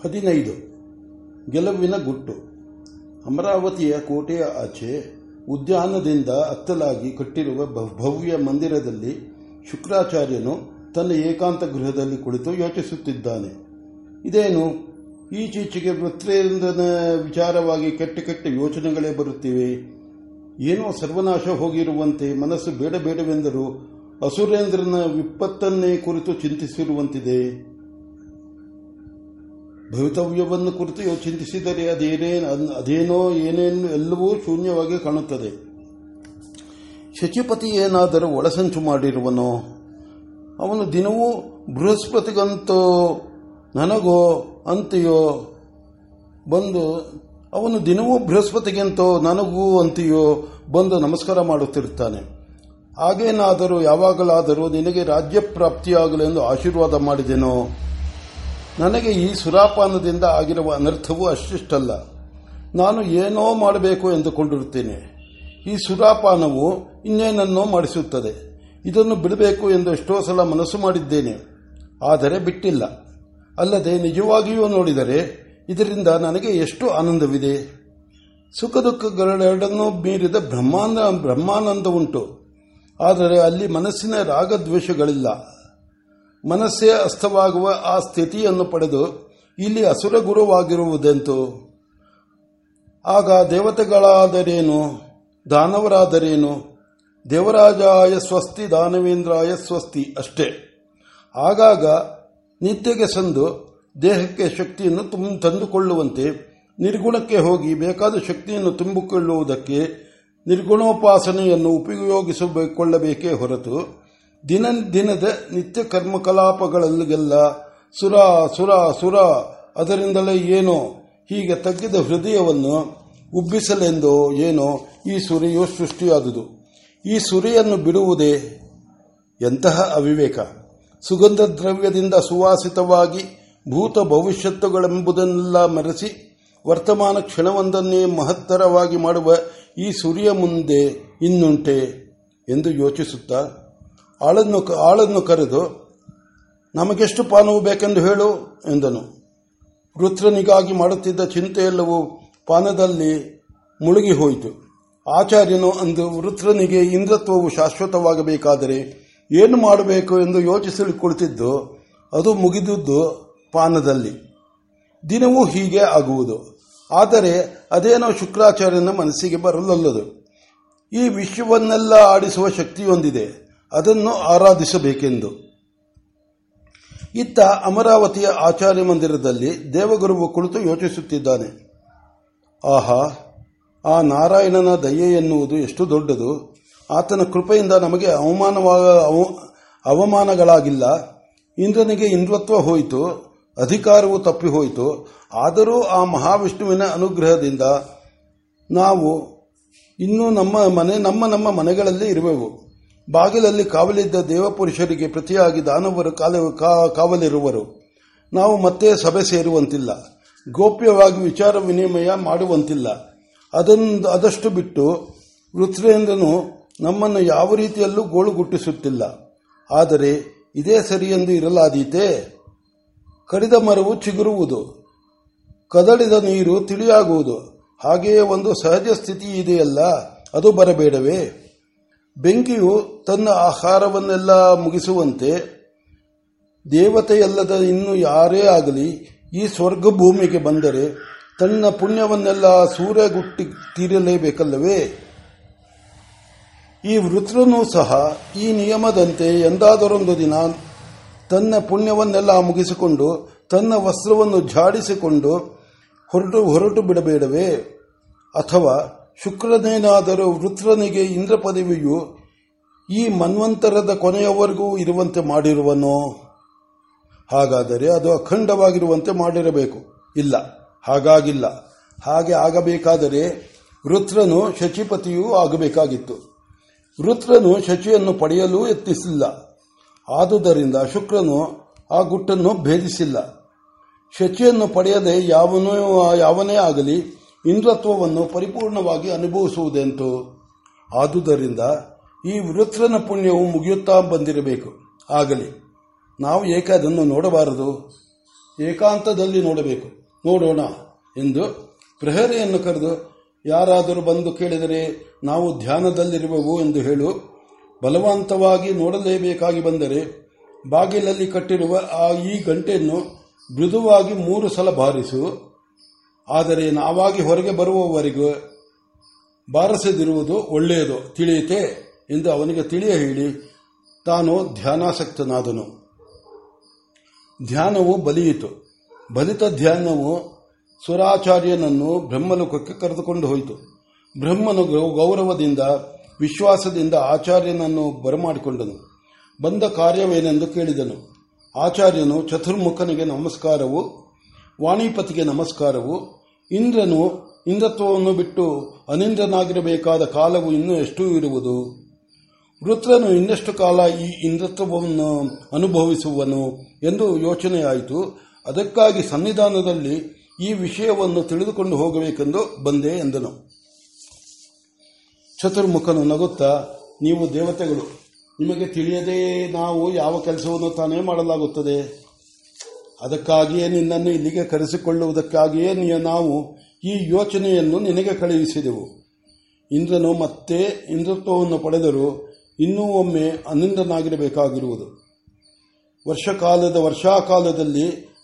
ಹದಿನೈದು. ಗೆಲುವಿನ ಗುಟ್ಟು. ಅಮರಾವತಿಯ ಕೋಟೆಯ ಆಚೆ ಉದ್ಯಾನದಿಂದ ಅತ್ತಲಾಗಿ ಕಟ್ಟಿರುವ ಭವ್ಯ ಮಂದಿರದಲ್ಲಿ ಶುಕ್ರಾಚಾರ್ಯನು ತನ್ನ ಏಕಾಂತ ಗೃಹದಲ್ಲಿ ಕುಳಿತು ಯೋಚಿಸುತ್ತಿದ್ದಾನೆ. ಇದೇನು? ಈಚೀಚೆಗೆ ವೃತ್ರೇಂದ್ರನ ವಿಚಾರವಾಗಿ ಕೆಟ್ಟ ಕೆಟ್ಟ ಯೋಚನೆಗಳೇ ಬರುತ್ತಿವೆ. ಏನೋ ಸರ್ವನಾಶ ಹೋಗಿರುವಂತೆ ಮನಸ್ಸು ಬೇಡಬೇಡವೆಂದರೂ ಅಸುರೇಂದ್ರನ ವಿಪತ್ತನ್ನೇ ಕುರಿತು ಚಿಂತಿಸಿರುವಂತಿದೆ. ಭವಿತವ್ಯವನ್ನು ಕುರಿತು ಚಿಂತಿಸಿದರೆ ಅದೇನೇ ಅದೇನೋ ಏನೇನು ಎಲ್ಲವೂ ಶೂನ್ಯವಾಗಿ ಕಾಣುತ್ತದೆ. ಶಚಿಪತಿ ಏನಾದರೂ ಒಳಸಂಚು ಮಾಡಿರುವನೋ, ಅವನು ದಿನವೂ ಬೃಹಸ್ಪತಿಗಂತೋ ನನಗೋ ಅಂತೆಯೋ ಬಂದು, ಅವನು ದಿನವೂ ಬೃಹಸ್ಪತಿಗೆಂತೋ ನನಗೂ ಅಂತೆಯೋ ಬಂದು ನಮಸ್ಕಾರ ಮಾಡುತ್ತಿರುತ್ತಾನೆ. ಹಾಗೇನಾದರೂ ಯಾವಾಗಲಾದರೂ ನಿನಗೆ ರಾಜ್ಯ ಪ್ರಾಪ್ತಿಯಾಗಲೆಂದು ಆಶೀರ್ವಾದ ಮಾಡಿದೆನೋ ನನಗೆ ಈ ಸುರಾಪಾನದಿಂದ ಆಗಿರುವ ಅನರ್ಥವೂ ಅಷ್ಟಿಷ್ಟಲ್ಲ. ನಾನು ಏನೋ ಮಾಡಬೇಕು ಎಂದುಕೊಂಡಿರುತ್ತೇನೆ. ಈ ಸುರಾಪಾನವು ಇನ್ನೇನನ್ನೋ ಮಾಡಿಸುತ್ತದೆ. ಇದನ್ನು ಬಿಡಬೇಕು ಎಂದು ಎಷ್ಟೋ ಸಲ ಮನಸ್ಸು ಮಾಡಿದ್ದೇನೆ. ಆದರೆ ಬಿಟ್ಟಿಲ್ಲ. ಅಲ್ಲದೆ ನಿಜವಾಗಿಯೂ ನೋಡಿದರೆ ಇದರಿಂದ ನನಗೆ ಎಷ್ಟು ಆನಂದವಿದೆ. ಸುಖ ದುಃಖಗಳೆರಡನ್ನೂ ಮೀರಿದ ಬ್ರಹ್ಮಾನಂದ ಉಂಟು ಆದರೆ ಅಲ್ಲಿ ಮನಸ್ಸಿನ ರಾಗದ್ವೇಷಗಳಿಲ್ಲ. ಮನಸ್ಸೇ ಅಸ್ಥವಾಗುವ ಆ ಸ್ಥಿತಿಯನ್ನು ಪಡೆದು ಇಲ್ಲಿ ಅಸುರ ಗುರುವಾಗಿರುವುದೆಂತು? ಆಗ ದೇವತೆಗಳಾದರೇನು? ದಾನವರಾದರೇನು? ದೇವರಾಜಾಯ ಸ್ವಸ್ತಿ, ದಾನವೇಂದ್ರಾಯ ಸ್ವಸ್ತಿ ಅಷ್ಟೇ. ಆಗಾಗ ನಿತ್ಯಗೆ ಸಂದು ದೇಹಕ್ಕೆ ಶಕ್ತಿಯನ್ನು ತಂದುಕೊಳ್ಳುವಂತೆ ನಿರ್ಗುಣಕ್ಕೆ ಹೋಗಿ ಬೇಕಾದ ಶಕ್ತಿಯನ್ನು ತುಂಬಿಕೊಳ್ಳುವುದಕ್ಕೆ ನಿರ್ಗುಣೋಪಾಸನೆಯನ್ನು ಉಪಯೋಗಿಸಿಕೊಳ್ಳಬೇಕೇ ಹೊರತು ದಿನ ದಿನದ ನಿತ್ಯ ಕರ್ಮಕಲಾಪಗಳಲ್ಲಿಗೆಲ್ಲ ಸುರ ಸುರ ಸುರ, ಅದರಿಂದಲೇ ಏನೋ ಹೀಗೆ ತಗ್ಗಿದ ಹೃದಯವನ್ನು ಉಬ್ಬಿಸಲೆಂದೋ ಏನೋ ಈ ಸುರಿಯು ಸೃಷ್ಟಿಯಾದುದು. ಈ ಸುರಿಯನ್ನು ಬಿಡುವುದೇ ಎಂತಹ ಅವಿವೇಕ. ಸುಗಂಧ ದ್ರವ್ಯದಿಂದ ಸುವಾಸಿತವಾಗಿ ಭೂತ ಭವಿಷ್ಯತ್ತುಗಳೆಂಬುದನ್ನೆಲ್ಲ ಮರೆಸಿ ವರ್ತಮಾನ ಕ್ಷಣವೊಂದನ್ನೇ ಮಹತ್ತರವಾಗಿ ಮಾಡುವ ಈ ಸುರಿಯ ಮುಂದೆ ಇನ್ನುಂಟೆ ಎಂದು ಯೋಚಿಸುತ್ತಾ ಆಳನ್ನು ಆಳನ್ನು ಕರೆದು, ನಮಗೆಷ್ಟು ಪಾನವು ಬೇಕೆಂದು ಹೇಳು, ಎಂದನು. ವೃತ್ರನಿಗಾಗಿ ಮಾಡುತ್ತಿದ್ದ ಚಿಂತೆಯೆಲ್ಲವೂ ಪಾನದಲ್ಲಿ ಮುಳುಗಿ ಹೋಯಿತು. ಆಚಾರ್ಯನು ಅಂದು, ವೃತ್ರನಿಗೆ ಇಂದ್ರತ್ವವು ಶಾಶ್ವತವಾಗಬೇಕಾದರೆ ಏನು ಮಾಡಬೇಕು ಎಂದು ಯೋಚಿಸಲು ಕುಳಿತಿದ್ದು, ಅದು ಮುಗಿದುದು ಪಾನದಲ್ಲಿ. ದಿನವೂ ಹೀಗೆ ಆಗುವುದು. ಆದರೆ ಅದೇನೋ ಶುಕ್ರಾಚಾರ್ಯನ ಮನಸ್ಸಿಗೆ ಬರಲಲ್ಲದು. ಈ ವಿಶ್ವವನ್ನೆಲ್ಲ ಆಡಿಸುವ ಶಕ್ತಿಯೊಂದಿದೆ. ಅದನ್ನು ಆರಾಧಿಸಬೇಕೆಂದು. ಇತ್ತ ಅಮರಾವತಿಯ ಆಚಾರ್ಯ ಮಂದಿರದಲ್ಲಿ ದೇವಗುರುವು ಕುಳಿತು ಯೋಚಿಸುತ್ತಿದ್ದಾನೆ. ಆಹಾ, ಆ ನಾರಾಯಣನ ದಯೆ ಎನ್ನುವುದು ಎಷ್ಟು ದೊಡ್ಡದು. ಆತನ ಕೃಪೆಯಿಂದ ನಮಗೆ ಅವಮಾನವಾಗ ಅವಮಾನಗಳಾಗಿಲ್ಲ. ಇಂದ್ರನಿಗೆ ಇಂದ್ರತ್ವ ಹೋಯಿತು, ಅಧಿಕಾರವು ತಪ್ಪಿ ಹೋಯಿತು ಆದರೂ ಆ ಮಹಾವಿಷ್ಣುವಿನ ಅನುಗ್ರಹದಿಂದ ನಾವು ಇನ್ನೂ ನಮ್ಮ ಮನೆ, ನಮ್ಮ ನಮ್ಮ ಮನೆಗಳಲ್ಲಿ ಇರುವೆವು. ಬಾಗಿಲಲ್ಲಿ ಕಾವಲಿದ್ದ ದೇವಪುರುಷರಿಗೆ ಪ್ರತಿಯಾಗಿ ದಾನವರು ಕಾವಲಿರುವರು. ನಾವು ಮತ್ತೆ ಸಭೆ ಸೇರುವಂತಿಲ್ಲ. ಗೋಪ್ಯವಾಗಿ ವಿಚಾರ ವಿನಿಮಯ ಮಾಡುವಂತಿಲ್ಲ. ಅದೊಂದು ಅದಷ್ಟು ಬಿಟ್ಟು ವೃತ್ರೇಂದ್ರನು ನಮ್ಮನ್ನು ಯಾವ ರೀತಿಯಲ್ಲೂ ಗೋಳುಗುಟ್ಟಿಸುತ್ತಿಲ್ಲ. ಆದರೆ ಇದೇ ಸರಿಯೆಂದು ಇರಲಾದೀತೆ? ಕಡಿದ ಮರವು ಚಿಗುರುವುದು. ಕದಡಿದ ನೀರು ತಿಳಿಯಾಗುವುದು. ಹಾಗೆಯೇ ಒಂದು ಸಹಜ ಸ್ಥಿತಿ ಇದೆಯಲ್ಲ ಅದು ಬರಬೇಡವೇ? ಬೆಂಕಿಯು ತನ್ನ ಆಹಾರವನ್ನೆಲ್ಲ ಮುಗಿಸುವಂತೆ, ದೇವತೆಯಲ್ಲದ ಇನ್ನು ಯಾರೇ ಆಗಲಿ ಈ ಸ್ವರ್ಗ ಭೂಮಿಗೆ ಬಂದರೆ ತನ್ನ ಪುಣ್ಯವನ್ನೆಲ್ಲ ಸೂರ್ಯಗುಟ್ಟಿ ತೀರಲೇಬೇಕಲ್ಲವೇ? ಈ ವೃತ್ರನೂ ಸಹ ಈ ನಿಯಮದಂತೆ ಎಂದಾದರೊಂದು ದಿನ ತನ್ನ ಪುಣ್ಯವನ್ನೆಲ್ಲ ಮುಗಿಸಿಕೊಂಡು ತನ್ನ ವಸ್ತ್ರವನ್ನು ಝಾಡಿಸಿಕೊಂಡು ಹೊರಟು ಹೊರಟು ಬಿಡಬೇಡವೇ? ಅಥವಾ ಶುಕ್ರನೇನಾದರೂ ವೃತ್ರನಿಗೆ ಇಂದ್ರ ಪದವಿಯು ಈ ಮನ್ವಂತರದ ಕೊನೆಯವರೆಗೂ ಇರುವಂತೆ ಮಾಡಿರುವನೋ? ಹಾಗಾದರೆ ಅದು ಅಖಂಡವಾಗಿರುವಂತೆ ಮಾಡಿರಬೇಕು. ಇಲ್ಲ, ಹಾಗಾಗಿಲ್ಲ. ಹಾಗೆ ಆಗಬೇಕಾದರೆ ವೃತ್ರನು ಶಚಿಪತಿಯೂ ಆಗಬೇಕಾಗಿತ್ತು. ವೃತ್ರನು ಶಚಿಯನ್ನು ಪಡೆಯಲು ಯತ್ನಿಸಿಲ್ಲ. ಆದುದರಿಂದ ಶುಕ್ರನು ಆ ಗುಟ್ಟನ್ನು ಭೇದಿಸಿಲ್ಲ. ಶಚಿಯನ್ನು ಪಡೆಯದೆ ಯಾವನೂ, ಯಾವನೇ ಆಗಲಿ ಇಂದ್ರತ್ವವನ್ನು ಪರಿಪೂರ್ಣವಾಗಿ ಅನುಭವಿಸುವುದೆಂತು? ಆದುದರಿಂದ ಈ ವೃತ್ರನ ಪುಣ್ಯವು ಮುಗಿಯುತ್ತಾ ಬಂದಿರಬೇಕು. ಆಗಲಿ. ನಾವು ಏಕೆ ಅದನ್ನು ನೋಡಬಾರದು? ಏಕಾಂತದಲ್ಲಿ ನೋಡಬೇಕು. ನೋಡೋಣ ಎಂದು ಪ್ರಹರಿಯನ್ನು ಕರೆದು, ಯಾರಾದರೂ ಬಂದು ಕೇಳಿದರೆ, ನಾವು ಧ್ಯಾನದಲ್ಲಿರುವವು ಎಂದು ಹೇಳು. ಬಲವಂತವಾಗಿ ನೋಡಲೇಬೇಕಾಗಿ ಬಂದರೆ, ಬಾಗಿಲಲ್ಲಿ ಕಟ್ಟಿರುವ ಆ ಈ ಗಂಟೆಯನ್ನು ಮೃದುವಾಗಿ ಮೂರು ಸಲ ಬಾರಿಸು. ಆದರೆ ನಾವಾಗಿ ಹೊರಗೆ ಬರುವವರೆಗೂ ಬಾರಿಸದಿರುವುದು ಒಳ್ಳೆಯದು. ತಿಳಿಯಿತೆ ಎಂದು ಅವನಿಗೆ ತಿಳಿಯ ಹೇಳಿ ತಾನು ಧ್ಯಾನಾಸಕ್ತನಾದನು. ಧ್ಯಾನವು ಬಲಿಯಿತು. ಬಲಿತ ಧ್ಯಾನವು ಸುರಾಚಾರ್ಯನನ್ನು ಬ್ರಹ್ಮಲೋಕಕ್ಕೆ ಕರೆದುಕೊಂಡು ಹೋಯಿತು. ಬ್ರಹ್ಮನು ಗೌರವದಿಂದ, ವಿಶ್ವಾಸದಿಂದ ಆಚಾರ್ಯನನ್ನು ಬರಮಾಡಿಕೊಂಡನು. ಬಂದ ಕಾರ್ಯವೇನೆಂದು ಕೇಳಿದನು. ಆಚಾರ್ಯನು ಚತುರ್ಮುಖನಿಗೆ ನಮಸ್ಕಾರವು ವಾಣಿಪತಿಗೆ ನಮಸ್ಕಾರವು, ಇಂದ್ರನು ಇಂದ್ರತ್ವವನ್ನು ಬಿಟ್ಟು ಅನಿಂದ್ರನಾಗಿರಬೇಕಾದ ಕಾಲವು ಇನ್ನೂ ಎಷ್ಟು ಇರುವುದು? ವೃತ್ರನು ಇನ್ನಷ್ಟು ಕಾಲ ಈ ಇಂದ್ರತ್ವವನ್ನು ಅನುಭವಿಸುವನು ಎಂದು ಯೋಚನೆಯಾಯಿತು. ಅದಕ್ಕಾಗಿ ಸನ್ನಿಧಾನದಲ್ಲಿ ಈ ವಿಷಯವನ್ನು ತಿಳಿದುಕೊಂಡು ಹೋಗಬೇಕೆಂದು ಬಂದೆ ಎಂದನು. ಚತುರ್ಮುಖನು ನಗುತ್ತಾ, ನೀವು ದೇವತೆಗಳು, ನಿಮಗೆ ತಿಳಿಯದೇ ನಾವು ಯಾವ ಕೆಲಸವನ್ನು ತಾನೇ ಮಾಡಲಾಗುತ್ತದೆ? ಅದಕ್ಕಾಗಿಯೇ ನಿನ್ನನ್ನು ಇಲ್ಲಿಗೆ ಕರೆಸಿಕೊಳ್ಳುವುದಕ್ಕಾಗಿಯೇ ನಾವು ಈ ಯೋಚನೆಯನ್ನು ನಿನಗೆ ಕಳುಹಿಸಿದೆವು. ಇಂದ್ರನು ಮತ್ತೆ ಇಂದ್ರತ್ವವನ್ನು ಪಡೆದರೂ ಇನ್ನೂ ಒಮ್ಮೆ ಅನಿಂದ್ರನಾಗಿರಬೇಕಾಗಿರುವುದು. ವರ್ಷಕಾಲದ ವರ್ಷಾಕಾಲದಲ್ಲಿ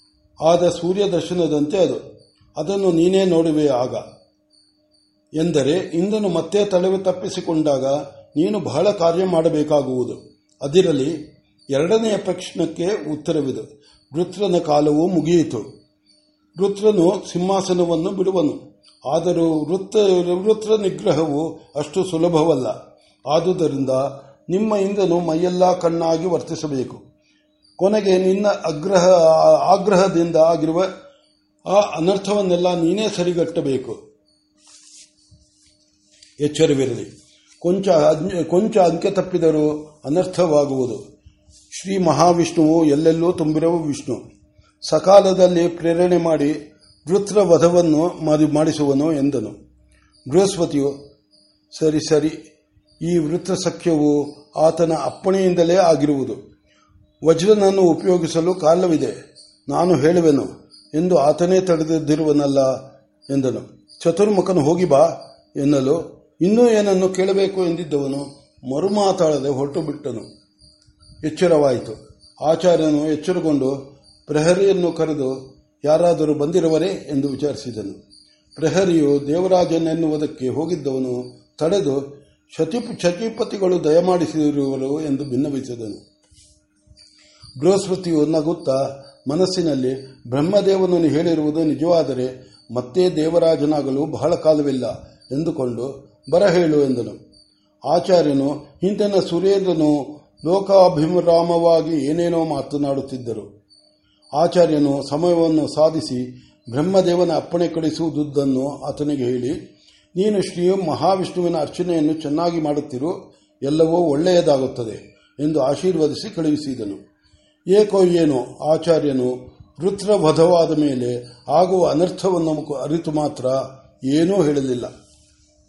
ಆದ ಸೂರ್ಯ ದರ್ಶನದಂತೆ ಅದು. ಅದನ್ನು ನೀನೇ ನೋಡುವೆ ಆಗ. ಎಂದರೆ ಇಂದನು ಮತ್ತೆ ತಲೆವೆ ತಪ್ಪಿಸಿಕೊಂಡಾಗ ನೀನು ಬಹಳ ಕಾರ್ಯ ಮಾಡಬೇಕಾಗುವುದು. ಅದಿರಲಿ ಎರಡನೆಯ ಪ್ರಶ್ನಕ್ಕೆ ಉತ್ತರವಿದೆ. ವೃತ್ರನ ಕಾಲವು ಮುಗಿಯಿತು. ವೃತ್ರನು ಸಿಂಹಾಸನವನ್ನು ಬಿಡುವನು. ಆದರೂ ವೃತ್ತ, ವೃತ್ರ ನಿಗ್ರಹವು ಅಷ್ಟು ಸುಲಭವಲ್ಲ. ಆದುದರಿಂದ ನಿಮ್ಮ ಇಂದನು ಮೈಯೆಲ್ಲ ಕಣ್ಣಾಗಿ ವರ್ತಿಸಬೇಕು. ಕೊನೆಗೆ ನಿನ್ನ ಅಗ್ರಹ, ಆಗ್ರಹದಿಂದ ಆಗಿರುವ ಆ ಅನರ್ಥವನ್ನೆಲ್ಲ ನೀನೇ ಸರಿಗಟ್ಟಬೇಕು. ಎಚ್ಚರವಿರಲಿ. ಕೊಂಚ ಕೊಂಚ ಅಂಕೆ ತಪ್ಪಿದರೂ ಅನರ್ಥವಾಗುವುದು. ಶ್ರೀ ಮಹಾವಿಷ್ಣುವು ಎಲ್ಲೆಲ್ಲೂ ತುಂಬಿರುವ ವಿಷ್ಣು. ಸಕಾಲದಲ್ಲಿ ಪ್ರೇರಣೆ ಮಾಡಿ ವೃತ್ರ ವಧವನ್ನು ಮಾಡಿಸುವನು ಎಂದನು. ಬೃಹಸ್ಪತಿಯು, ಸರಿ ಸರಿ, ಈ ವೃತ್ರ ಸಖ್ಯವು ಆತನ ಅಪ್ಪಣೆಯಿಂದಲೇ ಆಗಿರುವುದು. ವಜ್ರನನ್ನು ಉಪಯೋಗಿಸಲು ಕಾಲವಿದೆ. ನಾನು ಹೇಳುವೆನು, ಎಂದು ಆತನೇ ತಡೆದಿರುವನಲ್ಲ ಎಂದನು. ಚತುರ್ಮುಖನು ಹೋಗಿ ಬಾ ಎನ್ನಲು, ಇನ್ನೂ ಏನನ್ನು ಕೇಳಬೇಕು ಎಂದಿದ್ದವನು ಮರುಮಾತಾಡದೆ ಹೊರಟು ಬಿಟ್ಟನು ಎಚ್ಚರವಾಯಿತು. ಆಚಾರ್ಯನು ಎಚ್ಚರಗೊಂಡು, ಪ್ರಹರಿಯನ್ನು ಕರೆದು ಯಾರಾದರೂ ಬಂದಿರುವರೇ? ಎಂದು ವಿಚಾರಿಸಿದನು. ಪ್ರಹರಿಯು ದೇವರಾಜನೆನ್ನುವುದಕ್ಕೆ ಹೋಗಿದ್ದವನು ತಡೆದು ಶತಿಪ್ ಶತಿಪತಿಗಳು ದಯಮಾಡಿಸಿರುವರು ಎಂದು ಭಿನ್ನವಿಸಿದನು. ಬೃಹಸ್ಪತಿಯು ನಗುತ್ತಾ ಮನಸ್ಸಿನಲ್ಲಿ, ಬ್ರಹ್ಮದೇವನನ್ನು ಹೇಳಿರುವುದು ನಿಜವಾದರೆ ಮತ್ತೆ ದೇವರಾಜನಾಗಲು ಬಹಳ ಕಾಲವಿಲ್ಲ ಎಂದುಕೊಂಡು ಬರ ಹೇಳು ಎಂದನು. ಆಚಾರ್ಯನು ಹಿಂದಿನ ಸುರೇಂದ್ರನು ಲೋಕಾಭಿರಾಮವಾಗಿ ಏನೇನೋ ಮಾತನಾಡುತ್ತಿದ್ದರು. ಆಚಾರ್ಯನು ಸಮಯವನ್ನು ಸಾಧಿಸಿ ಬ್ರಹ್ಮದೇವನ ಅಪ್ಪಣೆ ಕಳಿಸುವುದನ್ನು ಆತನಿಗೆ ಹೇಳಿ, ನೀನು ಶ್ರೀ ಮಹಾವಿಷ್ಣುವಿನ ಅರ್ಚನೆಯನ್ನು ಚೆನ್ನಾಗಿ ಮಾಡುತ್ತಿರು, ಎಲ್ಲವೂ ಒಳ್ಳೆಯದಾಗುತ್ತದೆ ಎಂದು ಆಶೀರ್ವದಿಸಿ ಕಳುಹಿಸಿದನು. ಏಕೋ ಏನೋ, ಆಚಾರ್ಯನು ವೃತ್ರವಧವಾದ ಮೇಲೆ ಆಗುವ ಅನರ್ಥವನ್ನು ಅರಿತು ಮಾತ್ರ ಏನೂ ಹೇಳಲಿಲ್ಲ.